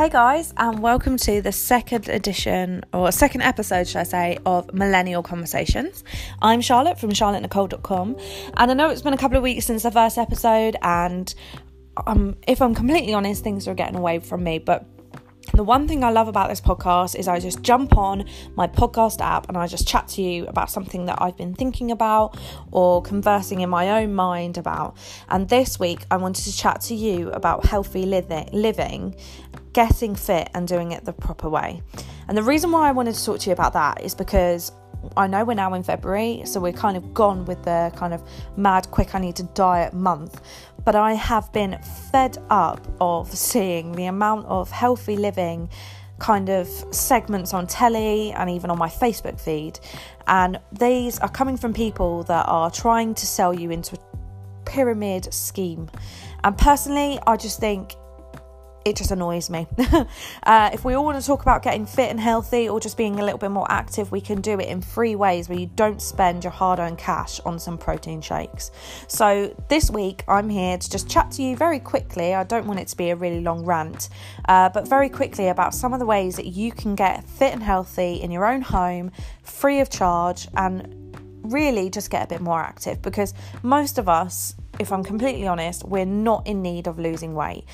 Hey guys, and welcome to the second edition, or second episode, should I say, of Millennial Conversations. I'm Charlotte from charlottenichole.com, and I know it's been a couple of weeks since the first episode, and um, if I'm completely honest, things are getting away from me, but the one thing I love about this podcast is I just jump on my podcast app and I just chat to you about something that I've been thinking about or conversing in my own mind about. And this week I wanted to chat to you about healthy living, getting fit and doing it the proper way. And the reason why I wanted to talk to you about that is because I know we're now in February, so we're kind of gone with the kind of mad, quick, I need to diet month but I have been fed up of seeing the amount of healthy living kind of segments on telly and even on my Facebook feed. And these are coming from people that are trying to sell you into a pyramid scheme. And personally, I just think it just annoys me. uh, if we all want to talk about getting fit and healthy or just being a little bit more active, we can do it in three ways where you don't spend your hard earned cash on some protein shakes. So, this week I'm here to just chat to you very quickly. I don't want it to be a really long rant, uh, but very quickly about some of the ways that you can get fit and healthy in your own home, free of charge, and really just get a bit more active because most of us, if I'm completely honest, we're not in need of losing weight.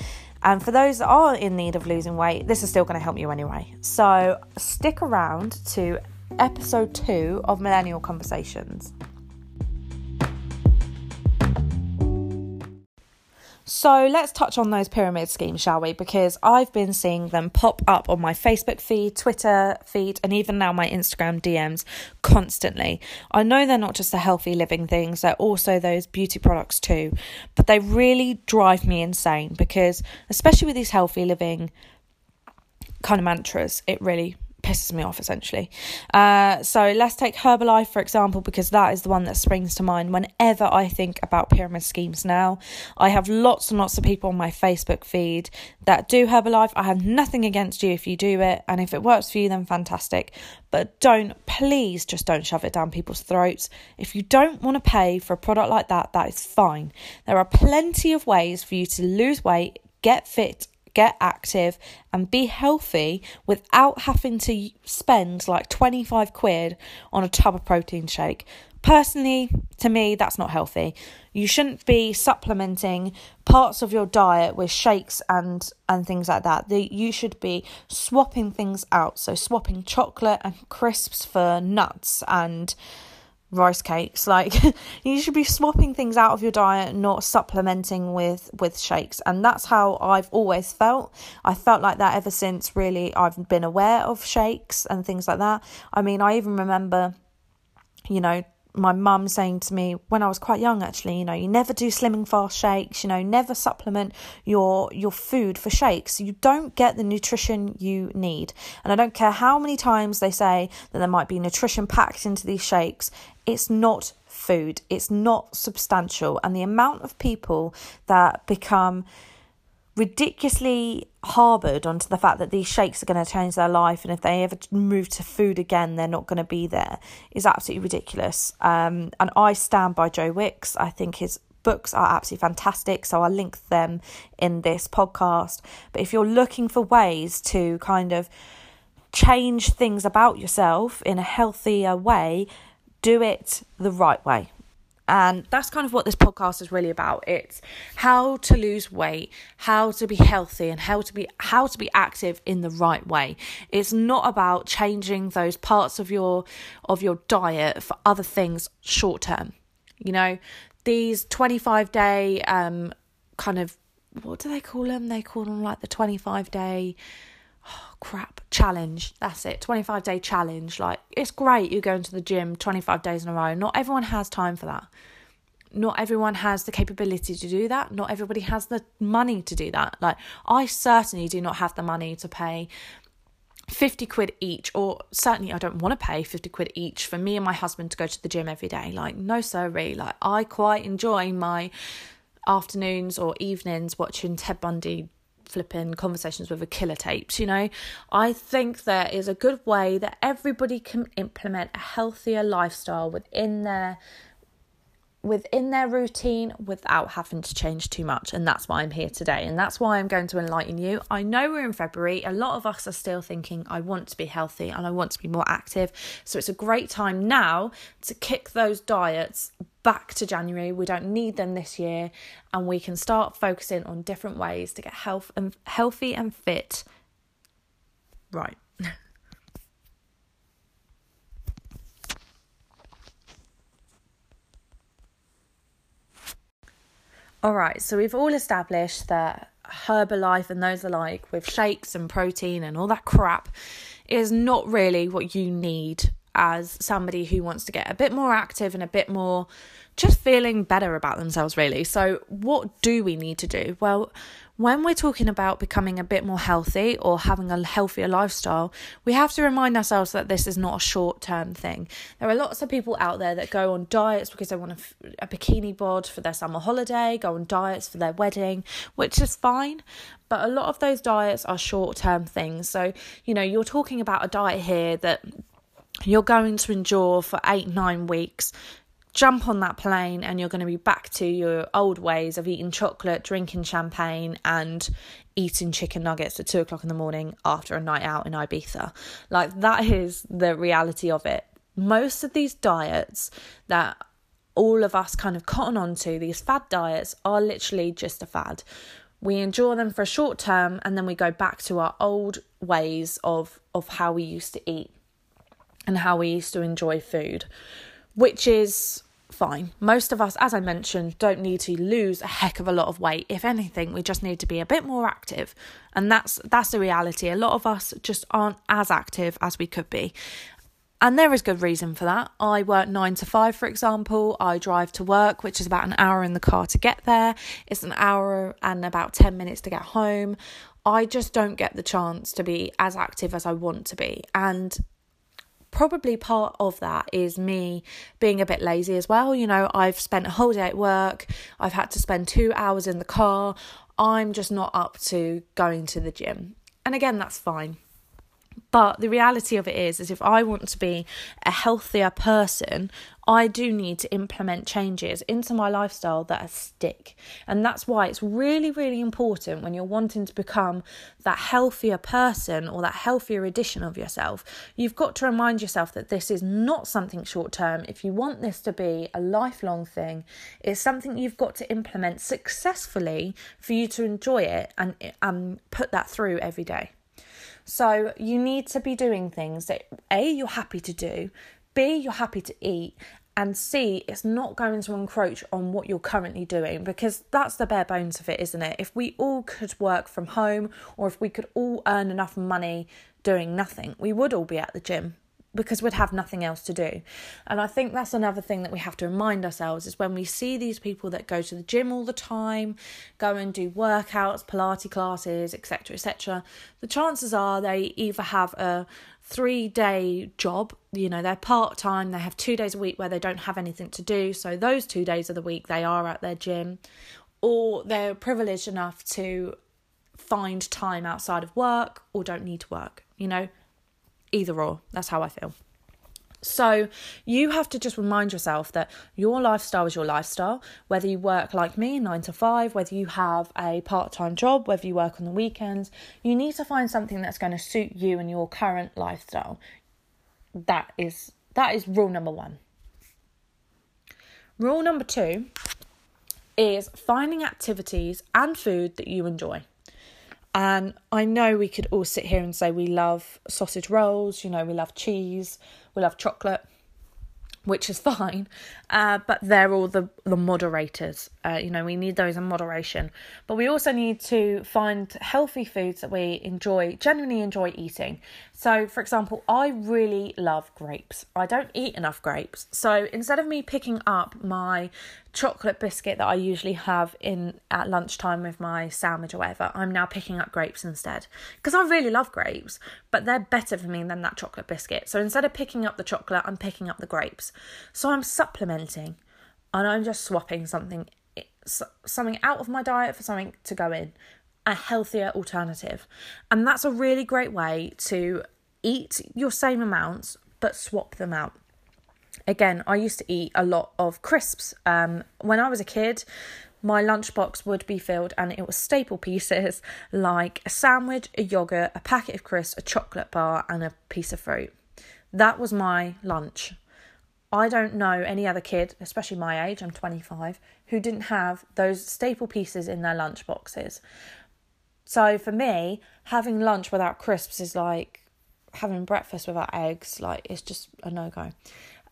And for those that are in need of losing weight, this is still going to help you anyway. So stick around to episode two of Millennial Conversations. So let's touch on those pyramid schemes, shall we? Because I've been seeing them pop up on my Facebook feed, Twitter feed, and even now my Instagram DMs constantly. I know they're not just the healthy living things, they're also those beauty products too. But they really drive me insane because, especially with these healthy living kind of mantras, it really pisses me off essentially. Uh, so let's take Herbalife for example, because that is the one that springs to mind whenever I think about pyramid schemes now. I have lots and lots of people on my Facebook feed that do Herbalife. I have nothing against you if you do it, and if it works for you, then fantastic. But don't, please, just don't shove it down people's throats. If you don't want to pay for a product like that, that is fine. There are plenty of ways for you to lose weight, get fit, get active and be healthy without having to spend like 25 quid on a tub of protein shake. Personally, to me, that's not healthy. You shouldn't be supplementing parts of your diet with shakes and and things like that. The, you should be swapping things out. So swapping chocolate and crisps for nuts and rice cakes. Like you should be swapping things out of your diet not supplementing with with shakes. And that's how I've always felt. I felt like that ever since really I've been aware of shakes and things like that. I mean I even remember you know my mum saying to me when I was quite young actually you know you never do slimming fast shakes you know never supplement your your food for shakes. You don't get the nutrition you need. And I don't care how many times they say that there might be nutrition packed into these shakes it's not food. It's not substantial. And the amount of people that become ridiculously harbored onto the fact that these shakes are going to change their life and if they ever move to food again they're not going to be there is absolutely ridiculous. Um, and i stand by joe wicks. I think his books are absolutely fantastic so i'll link them in this podcast. But if you're looking for ways to kind of change things about yourself in a healthier way do it the right way and that's kind of what this podcast is really about. It's how to lose weight, how to be healthy and how to be how to be active in the right way. It's not about changing those parts of your of your diet for other things short term. You know, these 25 day um kind of what do they call them? They call them like the 25 day oh, crap challenge that's it 25 day challenge like it's great you're going to the gym 25 days in a row not everyone has time for that. Not everyone has the capability to do that not everybody has the money to do that like i certainly do not have the money to pay 50 quid each or certainly i don't want to pay 50 quid each for me and my husband to go to the gym every day like no really like i quite enjoy my afternoons or evenings watching ted bundy flipping conversations with a killer tapes, you know. I think there is a good way that everybody can implement a healthier lifestyle within their within their routine without having to change too much. And that's why I'm here today. And that's why I'm going to enlighten you. I know we're in February. A lot of us are still thinking, I want to be healthy and I want to be more active. So it's a great time now to kick those diets back to January. We don't need them this year. And we can start focusing on different ways to get health and healthy and fit. Right. All right, so we've all established that Herbalife and those alike with shakes and protein and all that crap is not really what you need as somebody who wants to get a bit more active and a bit more just feeling better about themselves, really. So, what do we need to do? Well, when we're talking about becoming a bit more healthy or having a healthier lifestyle, we have to remind ourselves that this is not a short term thing. There are lots of people out there that go on diets because they want a, a bikini bod for their summer holiday, go on diets for their wedding, which is fine. But a lot of those diets are short term things. So, you know, you're talking about a diet here that you're going to endure for eight, nine weeks jump on that plane and you're going to be back to your old ways of eating chocolate, drinking champagne, and eating chicken nuggets at two o'clock in the morning after a night out in Ibiza. Like, that is the reality of it. Most of these diets that all of us kind of cotton onto, these fad diets, are literally just a fad. We endure them for a short term and then we go back to our old ways of, of how we used to eat and how we used to enjoy food, which is fine. Most of us, as I mentioned, don't need to lose a heck of a lot of weight. If anything, we just need to be a bit more active. And that's that's the reality. A lot of us just aren't as active as we could be. And there is good reason for that. I work nine to five, for example. I drive to work, which is about an hour in the car to get there. It's an hour and about 10 minutes to get home. I just don't get the chance to be as active as I want to be. And probably part of that is me being a bit lazy as well. You know, I've spent a whole day at work, I've had to spend two hours in the car. I'm just not up to going to the gym. And again, that's fine. But the reality of it is, is if I want to be a healthier person, I do need to implement changes into my lifestyle that stick. And that's why it's really, really important when you're wanting to become that healthier person or that healthier edition of yourself. You've got to remind yourself that this is not something short term. If you want this to be a lifelong thing, it's something you've got to implement successfully for you to enjoy it and um, put that through every day. So you need to be doing things that A, you're happy to do, B, you're happy to eat, and C, it's not going to encroach on what you're currently doing because that's the bare bones of it, isn't it? If we all could work from home or if we could all earn enough money doing nothing, we would all be at the gym because we'd have nothing else to do. And I think that's another thing that we have to remind ourselves is when we see these people that go to the gym all the time, go and do workouts, Pilates classes, etc., etc., the chances are they either have a three day job, you know, they're part time, they have two days a week where they don't have anything to do. So those two days of the week they are at their gym, or they're privileged enough to find time outside of work or don't need to work, you know, either or. That's how I feel. So you have to just remind yourself that your lifestyle is your lifestyle. Whether you work like me, nine to five, whether you have a part time job, whether you work on the weekends, you need to find something that's going to suit you and your current lifestyle. That is that is rule number one. Rule number two is finding activities and food that you enjoy. And I know we could all sit here and say we love sausage rolls, you know, we love cheese, we love chocolate, which is fine, uh, but they're all the, the moderators. Uh, you know, we need those in moderation. But we also need to find healthy foods that we enjoy, genuinely enjoy eating. So, for example, I really love grapes. I don't eat enough grapes. So, instead of me picking up my chocolate biscuit that I usually have in at lunchtime with my sandwich or whatever, I'm now picking up grapes instead. Because I really love grapes, but they're better for me than that chocolate biscuit. So, instead of picking up the chocolate, I'm picking up the grapes. So, I'm supplementing and I'm just swapping something something out of my diet for something to go in a healthier alternative. And that's a really great way to eat your same amounts but swap them out. again, I used to eat a lot of crisps. Um, when I was a kid, my lunchbox would be filled and it was staple pieces like a sandwich, a yogurt, a packet of crisps, a chocolate bar, and a piece of fruit. That was my lunch. I don't know any other kid, especially my age, I'm 25, who didn't have those staple pieces in their lunch boxes. So for me, having lunch without crisps is like having breakfast without eggs. Like it's just a no go.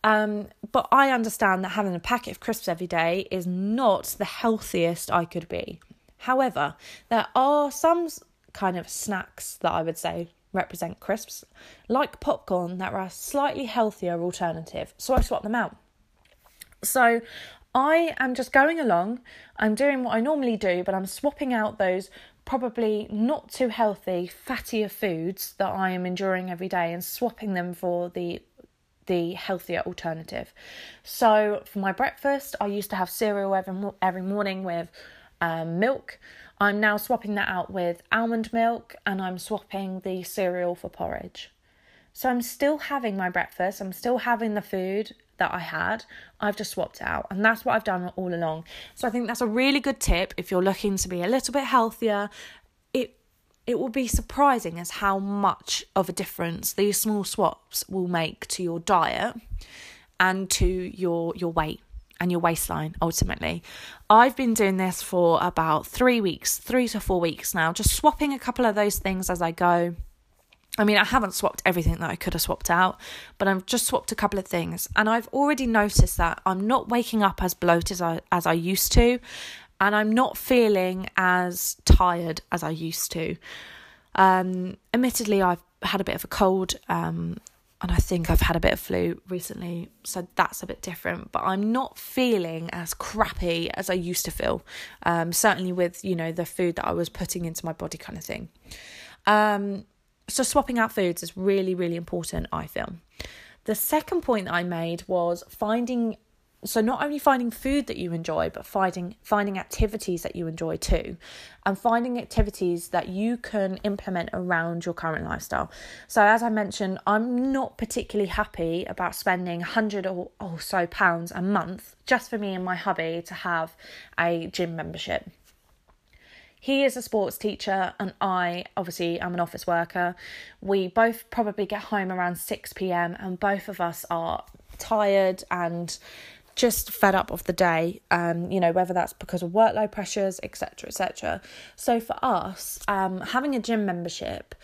Um, but I understand that having a packet of crisps every day is not the healthiest I could be. However, there are some kind of snacks that I would say represent crisps, like popcorn, that are a slightly healthier alternative. So I swap them out. So I am just going along, I'm doing what I normally do, but I'm swapping out those probably not too healthy, fattier foods that I am enduring every day and swapping them for the the healthier alternative. So for my breakfast, I used to have cereal every every morning with um, milk. I'm now swapping that out with almond milk and I'm swapping the cereal for porridge. So I'm still having my breakfast, I'm still having the food that I had. I've just swapped it out, and that's what I've done all along. So I think that's a really good tip if you're looking to be a little bit healthier. It it will be surprising as how much of a difference these small swaps will make to your diet and to your your weight and your waistline ultimately. I've been doing this for about 3 weeks, 3 to 4 weeks now, just swapping a couple of those things as I go. I mean, I haven't swapped everything that I could have swapped out, but I've just swapped a couple of things. And I've already noticed that I'm not waking up as bloated as I, as I used to, and I'm not feeling as tired as I used to. Um, admittedly, I've had a bit of a cold, um, and I think I've had a bit of flu recently, so that's a bit different. But I'm not feeling as crappy as I used to feel. Um, certainly with you know the food that I was putting into my body, kind of thing. Um, so swapping out foods is really really important. I feel. The second point that I made was finding so not only finding food that you enjoy but finding finding activities that you enjoy too and finding activities that you can implement around your current lifestyle so as i mentioned i'm not particularly happy about spending 100 or, or so pounds a month just for me and my hubby to have a gym membership he is a sports teacher and I obviously am an office worker. We both probably get home around 6 pm and both of us are tired and just fed up of the day, um, you know, whether that's because of workload pressures, etc., etc. So for us, um, having a gym membership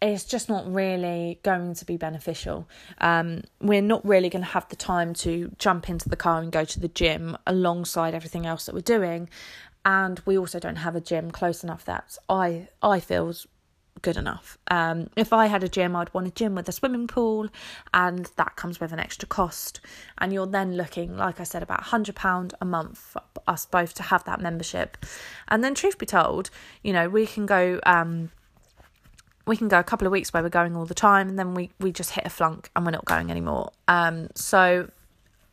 is just not really going to be beneficial. Um, we're not really going to have the time to jump into the car and go to the gym alongside everything else that we're doing, and we also don't have a gym close enough that I I feels good enough. Um, if I had a gym, I'd want a gym with a swimming pool, and that comes with an extra cost. And you're then looking, like I said, about £100 a month for us both to have that membership. And then, truth be told, you know, we can go. Um, we can go a couple of weeks where we're going all the time, and then we, we just hit a flunk and we're not going anymore. Um, so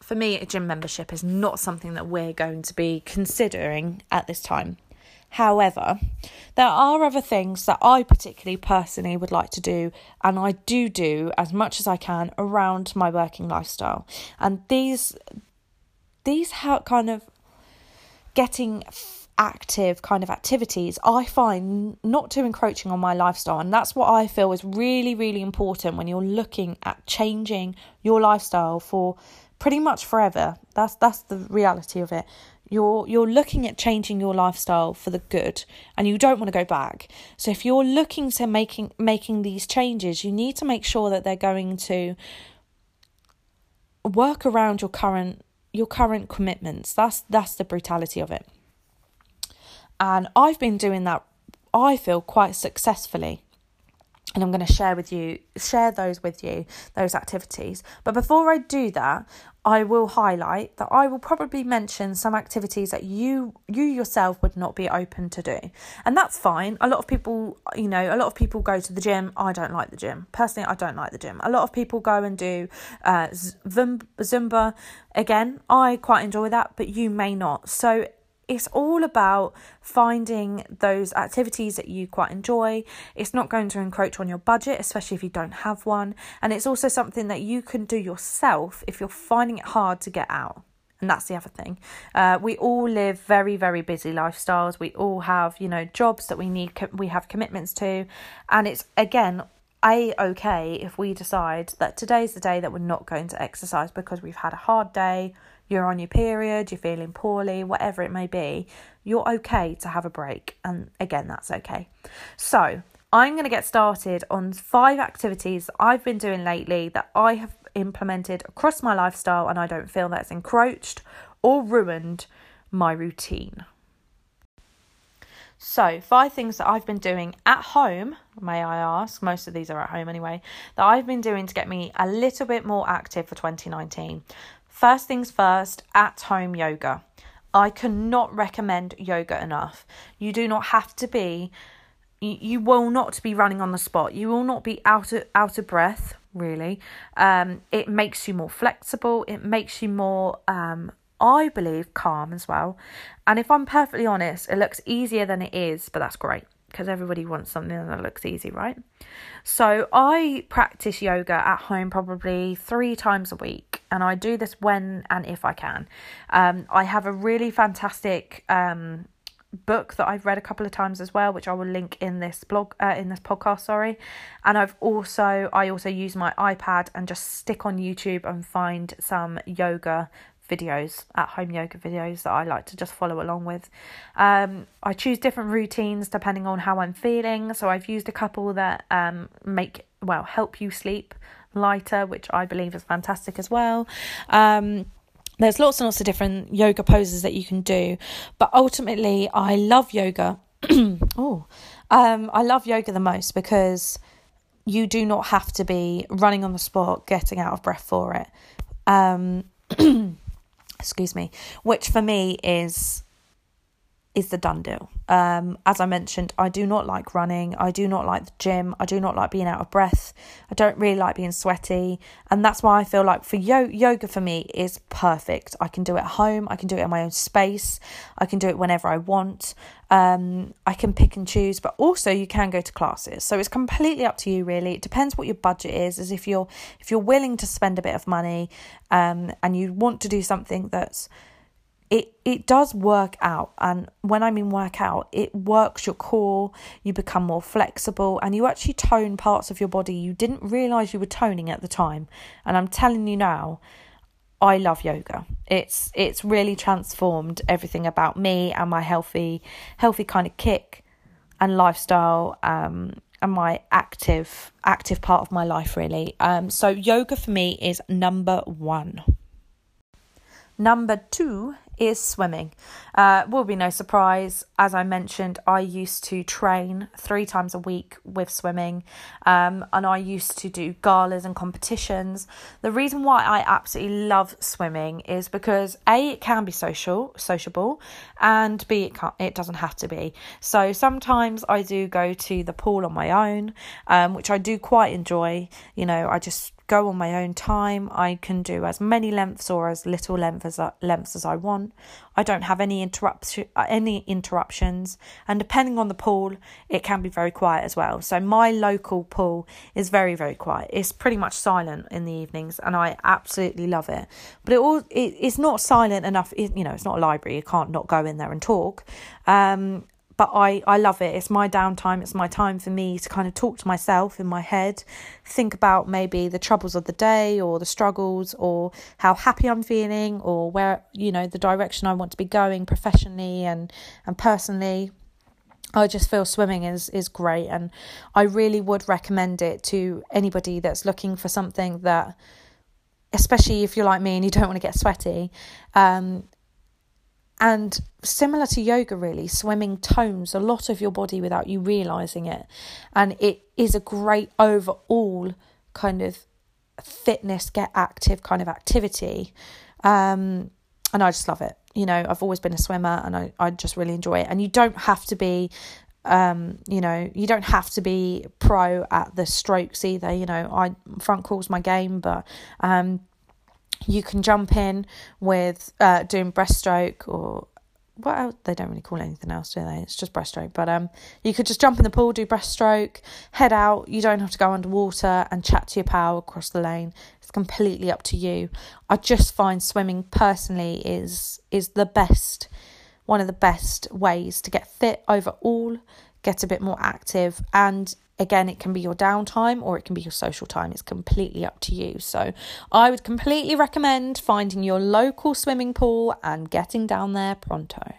for me, a gym membership is not something that we're going to be considering at this time. However, there are other things that I particularly personally would like to do, and I do do as much as I can around my working lifestyle. And these, these kind of getting active kind of activities I find not too encroaching on my lifestyle. And that's what I feel is really really important when you're looking at changing your lifestyle for pretty much forever. That's that's the reality of it you're you're looking at changing your lifestyle for the good and you don't want to go back. So if you're looking to making making these changes you need to make sure that they're going to work around your current your current commitments. That's that's the brutality of it. And i've been doing that i feel quite successfully and I'm going to share with you share those with you those activities. But before I do that I will highlight that I will probably mention some activities that you you yourself would not be open to do. And that's fine. A lot of people you know a lot of people go to the gym. I don't like the gym. Personally I don't like the gym. A lot of people go and do uh, Zumba. Again I quite enjoy that but you may not. So it's all about finding those activities that you quite enjoy. It's not going to encroach on your budget, especially if you don't have one. And it's also something that you can do yourself if you're finding it hard to get out. And that's the other thing. Uh, we all live very, very busy lifestyles. We all have, you know, jobs that we need, we have commitments to. And it's, again, a okay if we decide that today's the day that we're not going to exercise because we've had a hard day you're on your period, you're feeling poorly, whatever it may be, you're okay to have a break. And again, that's okay. So, I'm going to get started on five activities I've been doing lately that I have implemented across my lifestyle and I don't feel that's encroached or ruined my routine. So, five things that I've been doing at home, may I ask, most of these are at home anyway, that I've been doing to get me a little bit more active for 2019. First things first, at home yoga. I cannot recommend yoga enough. You do not have to be you, will not be running on the spot. You will not be out of out of breath, really. Um it makes you more flexible, it makes you more um I believe calm as well. And if I'm perfectly honest, it looks easier than it is, but that's great because everybody wants something that looks easy, right? So I practice yoga at home probably three times a week, and I do this when and if I can. Um, I have a really fantastic um, book that I've read a couple of times as well, which I will link in this blog, uh, in this podcast. Sorry, and I've also I also use my iPad and just stick on YouTube and find some yoga videos, at home yoga videos that I like to just follow along with. Um, I choose different routines depending on how I'm feeling. So I've used a couple that um, make, well, help you sleep lighter, which I believe is fantastic as well. Um, there's lots and lots of different yoga poses that you can do, but ultimately, I love yoga. oh, um, I love yoga the most because you do not have to be running on the spot, getting out of breath for it. Um, excuse me, which for me is is the done deal. Um, as I mentioned, I do not like running. I do not like the gym. I do not like being out of breath. I don't really like being sweaty. And that's why I feel like for yo- yoga for me is perfect. I can do it at home. I can do it in my own space. I can do it whenever I want. Um, I can pick and choose, but also you can go to classes. So it's completely up to you, really. It depends what your budget is. As if you're if you're willing to spend a bit of money, um, and you want to do something that's it it does work out. And when i mean work out it works your core you become more flexible and you actually tone parts of your body you didn't realize you were toning at the time. And i'm telling you now i love yoga. It's it's really transformed everything about me and my healthy healthy kind of kick and lifestyle um and my active active part of my life really. Um so yoga for me is number 1 number 2 is swimming. Uh, will be no surprise. As I mentioned, I used to train three times a week with swimming, um, and I used to do galas and competitions. The reason why I absolutely love swimming is because a it can be social, sociable, and b it can't, it doesn't have to be. So sometimes I do go to the pool on my own, um, which I do quite enjoy. You know, I just go on my own time. I can do as many lengths or as little length as, lengths as I want. I don't have any interruption uh, any interruptions, and depending on the pool, it can be very quiet as well. So my local pool is very very quiet. It's pretty much silent in the evenings, and I absolutely love it. But it all it, it's not silent enough. It, you know, it's not a library. You can't not go in there and talk. Um, but I, I love it. It's my downtime. It's my time for me to kind of talk to myself in my head, think about maybe the troubles of the day or the struggles or how happy I'm feeling or where, you know, the direction I want to be going professionally and, and personally. I just feel swimming is is great and I really would recommend it to anybody that's looking for something that especially if you're like me and you don't want to get sweaty um, and similar to yoga, really, swimming tones a lot of your body without you realizing it. And it is a great overall kind of fitness, get active kind of activity. Um, and I just love it. You know, I've always been a swimmer and I, I just really enjoy it. And you don't have to be um, you know, you don't have to be pro at the strokes either. You know, I front crawl's my game, but um, you can jump in with uh, doing breaststroke or what else? They don't really call it anything else, do they? It's just breaststroke. But um, you could just jump in the pool, do breaststroke, head out. You don't have to go underwater and chat to your pal across the lane. It's completely up to you. I just find swimming personally is is the best, one of the best ways to get fit overall, get a bit more active, and again it can be your downtime or it can be your social time. It's completely up to you. So i would completely recommend finding your local swimming pool and getting down there pronto.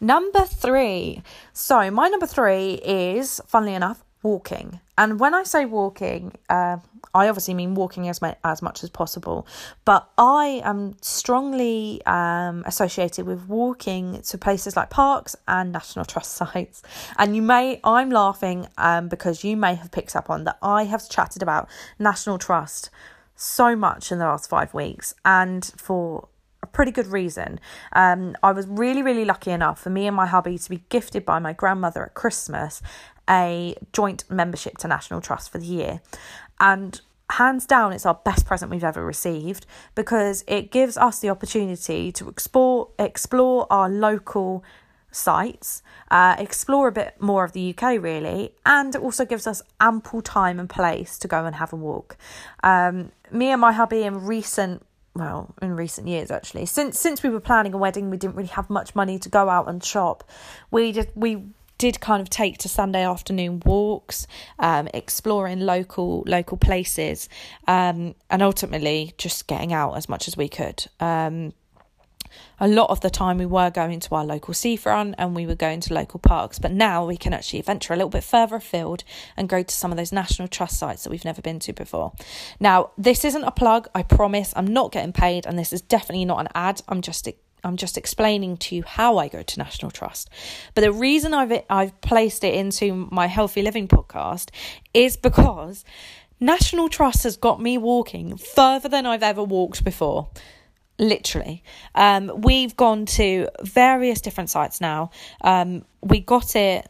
Number three. So my number three is funnily enough walking and when i say walking uh, I obviously mean walking as, my, as much as possible, but I am strongly um, associated with walking to places like parks and National Trust sites. And you may, I'm laughing um, because you may have picked up on that I have chatted about National Trust so much in the last five weeks, and for a pretty good reason. Um, I was really, really lucky enough for me and my hubby to be gifted by my grandmother at Christmas a joint membership to National Trust for the year. And hands down, it's our best present we've ever received because it gives us the opportunity to explore explore our local sites, uh, explore a bit more of the UK really, and it also gives us ample time and place to go and have a walk. Um, me and my hubby in recent well in recent years actually since since we were planning a wedding we didn't really have much money to go out and shop we just we did kind of take to Sunday afternoon walks, um, exploring local local places, um, and ultimately just getting out as much as we could. Um, a lot of the time we were going to our local seafront and we were going to local parks, but now we can actually venture a little bit further afield and go to some of those national trust sites that we've never been to before. Now, this isn't a plug, I promise. I'm not getting paid, and this is definitely not an ad. I'm just I'm just explaining to you how I go to National Trust. But the reason I've I've placed it into my healthy living podcast is because National Trust has got me walking further than I've ever walked before. Literally, um, we've gone to various different sites now. Um, we got it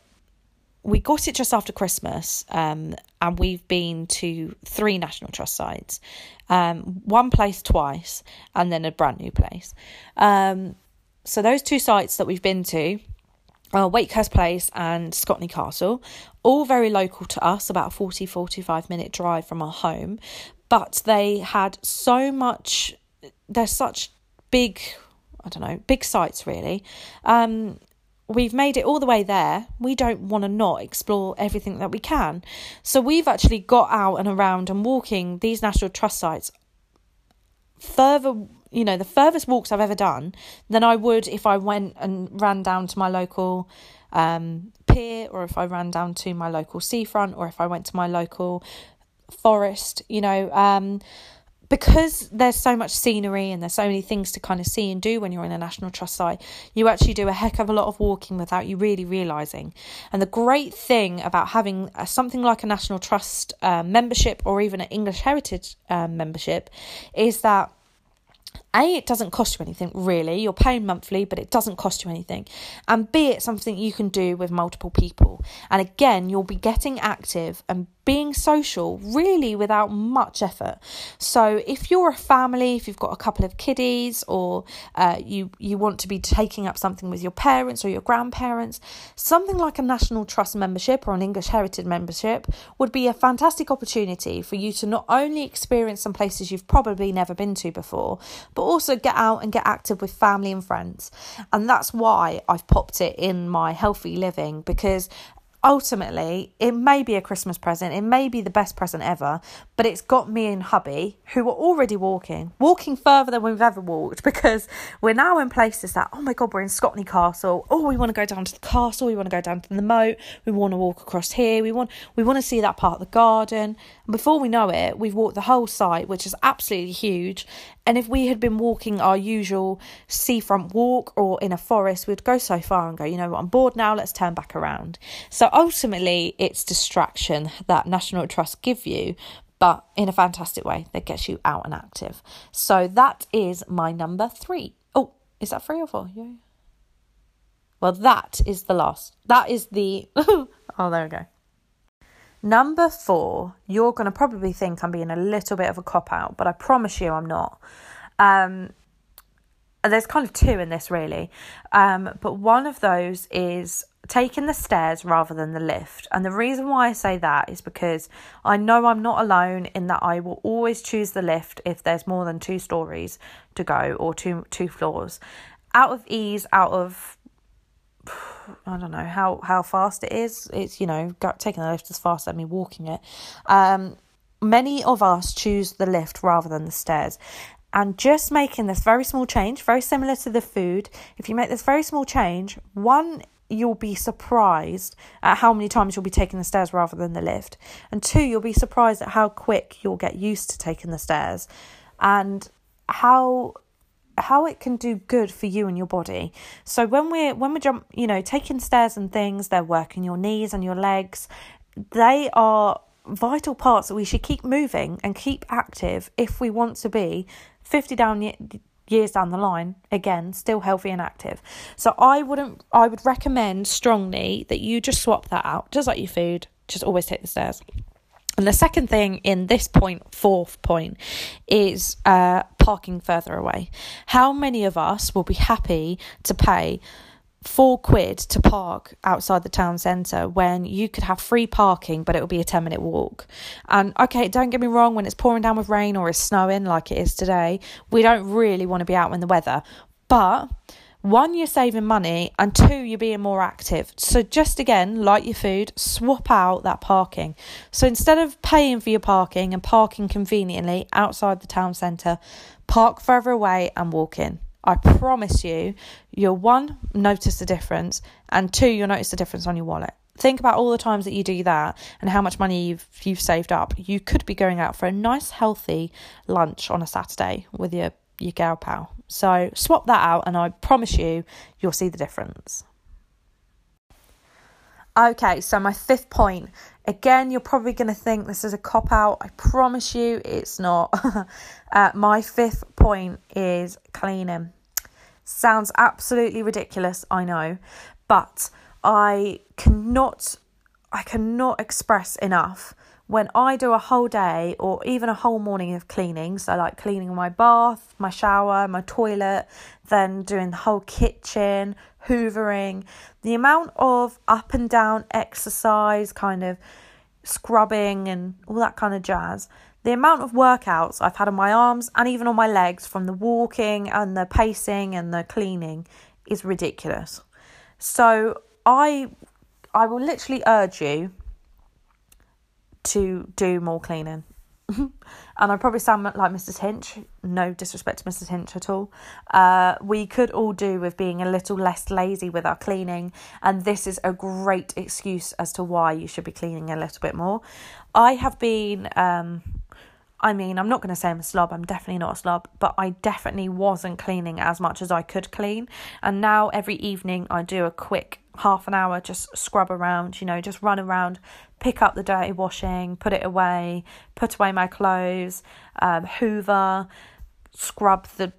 we got it just after Christmas, um, and we've been to three National Trust sites, um, one place twice, and then a brand new place. Um, so those two sites that we've been to are Wakehurst Place and Scotney Castle, all very local to us, about a 40 45 minute drive from our home, but they had so much, they're such big I don't know, big sites really. Um, we've made it all the way there. We don't want to not explore everything that we can. So we've actually got out and around and walking these National Trust sites further, you know, the furthest walks I've ever done than I would if I went and ran down to my local um, pier or if I ran down to my local seafront or if I went to my local forest, you know. Um, because there's so much scenery and there's so many things to kind of see and do when you're in a National Trust site, you actually do a heck of a lot of walking without you really realizing. And the great thing about having a, something like a National Trust uh, membership or even an English Heritage uh, membership is that a, it doesn't cost you anything really. You're paying monthly, but it doesn't cost you anything. And B, it's something you can do with multiple people. And again, you'll be getting active and being social really without much effort. So if you're a family, if you've got a couple of kiddies, or uh, you you want to be taking up something with your parents or your grandparents, something like a National Trust membership or an English Heritage membership would be a fantastic opportunity for you to not only experience some places you've probably never been to before, but also get out and get active with family and friends. And that's why I've popped it in my healthy living because ultimately, it may be a Christmas present, it may be the best present ever, but it's got me and hubby who are already walking, walking further than we've ever walked because we're now in places that, oh my God, we're in Scotney Castle. Oh, we want to go down to the castle, we want to go down to the moat, we want to walk across here, we want we want to see that part of the garden. Before we know it, we've walked the whole site, which is absolutely huge. And if we had been walking our usual seafront walk or in a forest, we'd go so far and go, you know what, I'm bored now, let's turn back around. So ultimately, it's distraction that National Trust give you, but in a fantastic way that gets you out and active. So that is my number three. Oh, is that three or four? Yeah. Well, that is the last. That is the. oh, there we go. Number four, you're going to probably think I'm being a little bit of a cop out, but I promise you I'm not. Um, there's kind of two in this really, um, but one of those is taking the stairs rather than the lift. And the reason why I say that is because I know I'm not alone in that I will always choose the lift if there's more than two stories to go or two two floors. Out of ease, out of I don't know how how fast it is. It's you know taking the lift as fast as me walking it. Um, many of us choose the lift rather than the stairs. And just making this very small change, very similar to the food, if you make this very small change, one, you'll be surprised at how many times you'll be taking the stairs rather than the lift. And two, you'll be surprised at how quick you'll get used to taking the stairs and how how it can do good for you and your body. So when we're when we jump, you know, taking stairs and things, they're working your knees and your legs. They are vital parts that we should keep moving and keep active if we want to be 50 down years down the line again still healthy and active so i wouldn't i would recommend strongly that you just swap that out just like your food just always take the stairs and the second thing in this point, fourth point, is uh, parking further away. How many of us will be happy to pay four quid to park outside the town centre when you could have free parking but it will be a 10 minute walk and okay don't get me wrong when it's pouring down with rain or it's snowing like it is today we don't really want to be out in the weather but one you're saving money and two you're being more active so just again like your food swap out that parking so instead of paying for your parking and parking conveniently outside the town centre park further away and walk in I promise you, you'll one, notice the difference, and two, you'll notice the difference on your wallet. Think about all the times that you do that and how much money you've you've saved up. You could be going out for a nice healthy lunch on a Saturday with your your gal pal. So swap that out and I promise you you'll see the difference. Okay, so my fifth point. Again, you're probably going to think this is a cop out. I promise you it's not. uh, my fifth point is cleaning. Sounds absolutely ridiculous, I know, but I cannot I cannot express enough when I do a whole day or even a whole morning of cleaning, so like cleaning my bath, my shower, my toilet, then doing the whole kitchen, hoovering, the amount of up and down exercise, kind of scrubbing and all that kind of jazz, the amount of workouts I've had on my arms and even on my legs from the walking and the pacing and the cleaning is ridiculous. So I I will literally urge you to do more cleaning. and I probably sound like Mrs. Hinch. No disrespect to Mrs. Hinch at all. Uh, we could all do with being a little less lazy with our cleaning, and this is a great excuse as to why you should be cleaning a little bit more. I have been. Um, I mean, I'm not going to say I'm a slob, I'm definitely not a slob, but I definitely wasn't cleaning as much as I could clean. And now every evening I do a quick half an hour, just scrub around, you know, just run around, pick up the dirty washing, put it away, put away my clothes, um, hoover, scrub the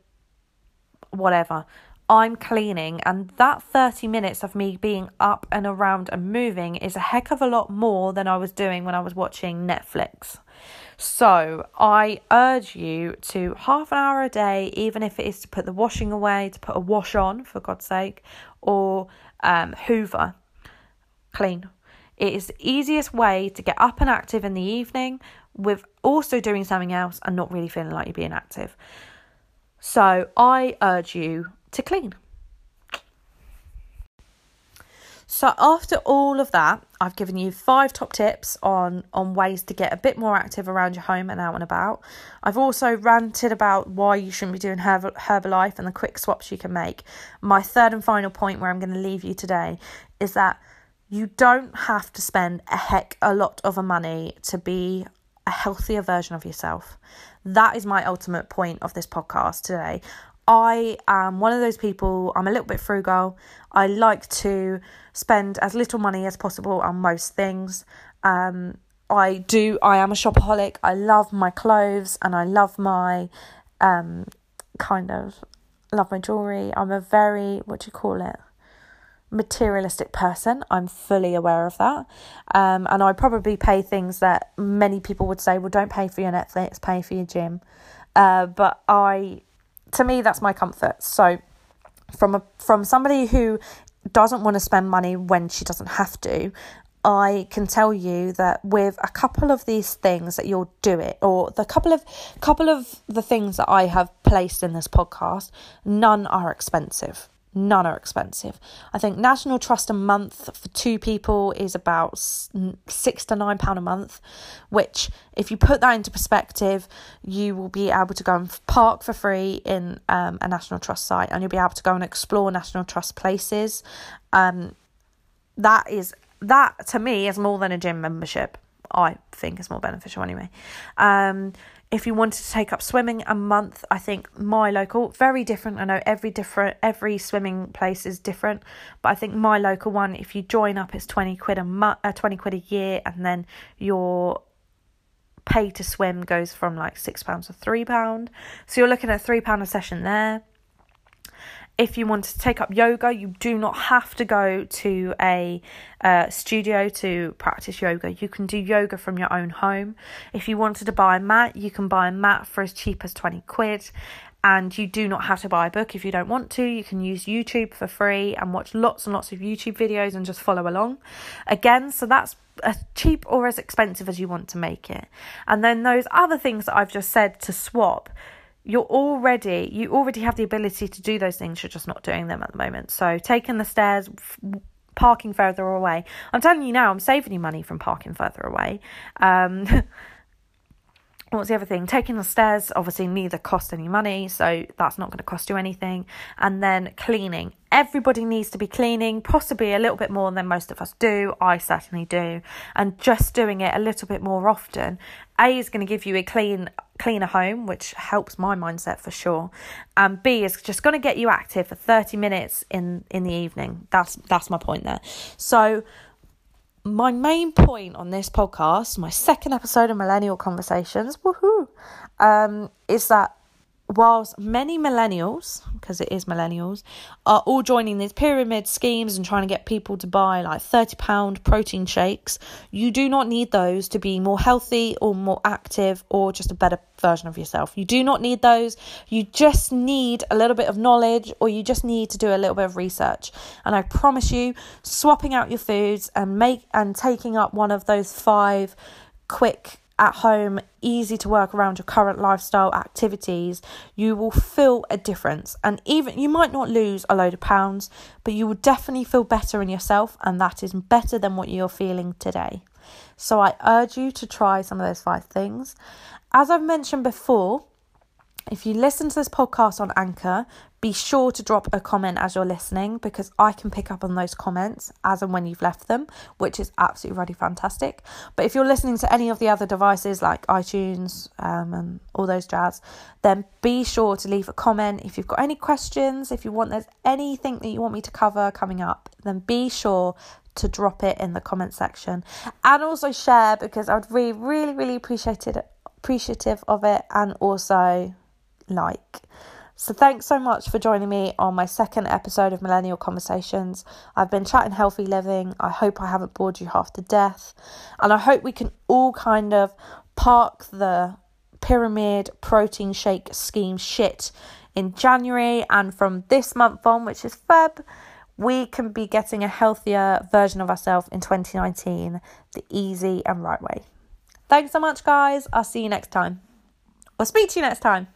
whatever. I'm cleaning, and that 30 minutes of me being up and around and moving is a heck of a lot more than I was doing when I was watching Netflix. So, I urge you to half an hour a day, even if it is to put the washing away, to put a wash on, for God's sake, or um, hoover, clean. It is the easiest way to get up and active in the evening with also doing something else and not really feeling like you're being active. So I urge you to clean. So after all of that, I've given you five top tips on on ways to get a bit more active around your home and out and about. I've also ranted about why you shouldn't be doing Herbal, Herbalife and the quick swaps you can make. My third and final point where I'm going to leave you today is that you don't have to spend a heck a lot of money to be a healthier version of yourself. That is my ultimate point of this podcast today. I am one of those people, I'm a little bit frugal. I like to spend as little money as possible on most things. Um, I do, I am a shopaholic. I love my clothes and I love my um, kind of, love my jewellery. I'm a very, what do you call it? materialistic person. I'm fully aware of that. Um, and I probably pay things that many people would say, well, don't pay for your Netflix, pay for your gym. Uh, but I to me, that's my comfort. So, from a from somebody who doesn't want to spend money when she doesn't have to, I can tell you that with a couple of these things that you'll do it, or the couple of couple of the things that I have placed in this podcast, none are expensive. None are expensive. I think National Trust a month for two people is about six to nine pound a month, which, if you put that into perspective, you will be able to go and park for free in um, a National Trust site, and you'll be able to go and explore National Trust places. Um, that is that to me is more than a gym membership. I think is more beneficial anyway. Um, if you wanted to take up swimming a month, I think my local very different. I know every different every swimming place is different, but I think my local one, if you join up, it's twenty quid a month, uh, twenty quid a year, and then your pay to swim goes from like six pounds to three pound. So you're looking at three pound a session there. If you want to take up yoga, you do not have to go to a uh, studio to practice yoga. You can do yoga from your own home. If you wanted to buy a mat, you can buy a mat for as cheap as 20 quid. And you do not have to buy a book if you don't want to. You can use YouTube for free and watch lots and lots of YouTube videos and just follow along. Again, so that's as cheap or as expensive as you want to make it. And then those other things that I've just said to swap you're already you already have the ability to do those things you're just not doing them at the moment. So taking the stairs parking further away. I'm telling you now i'm saving you money from parking further away. Um, what's the other thing? Taking the stairs obviously neither cost any money, so that's not going to cost you anything. And then cleaning. Everybody needs to be cleaning, possibly a little bit more than most of us do. I certainly do. And just doing it a little bit more often, A is going to give you a clean cleaner home, which helps my mindset for sure. And B is just going to get you active for 30 minutes in in the evening. That's that's my point there. So my main point on this podcast, my second episode of Millennial Conversations, woohoo, um, is that whilst many millennials, because it is millennials, are all joining these pyramid schemes and trying to get people to buy like £30 protein shakes, you do not need those to be more healthy or more active or just a better version of yourself. You do not need those. You just need a little bit of knowledge or you just need to do a little bit of research. And I promise you, swapping out your foods and make and taking up one of those five quick at home, easy to work around your current lifestyle activities, you will feel a difference. And even you might not lose a load of pounds, but you will definitely feel better in yourself, and that is better than what you're feeling today. So I urge you to try some of those five things. As I've mentioned before, if you listen to this podcast on Anchor, be sure to drop a comment as you're listening because I can pick up on those comments as and when you've left them, which is absolutely really fantastic. But if you're listening to any of the other devices like iTunes um, and all those jazz, then be sure to leave a comment. If you've got any questions, if you want there's anything that you want me to cover coming up, then be sure to drop it in the comment section and also share because I would really, really, really appreciate it, appreciative of it and also like. So, thanks so much for joining me on my second episode of Millennial Conversations. I've been chatting healthy living. I hope I haven't bored you half to death. And I hope we can all kind of park the pyramid protein shake scheme shit in January. And from this month on, which is Feb, we can be getting a healthier version of ourselves in 2019 the easy and right way. Thanks so much, guys. I'll see you next time. I'll speak to you next time.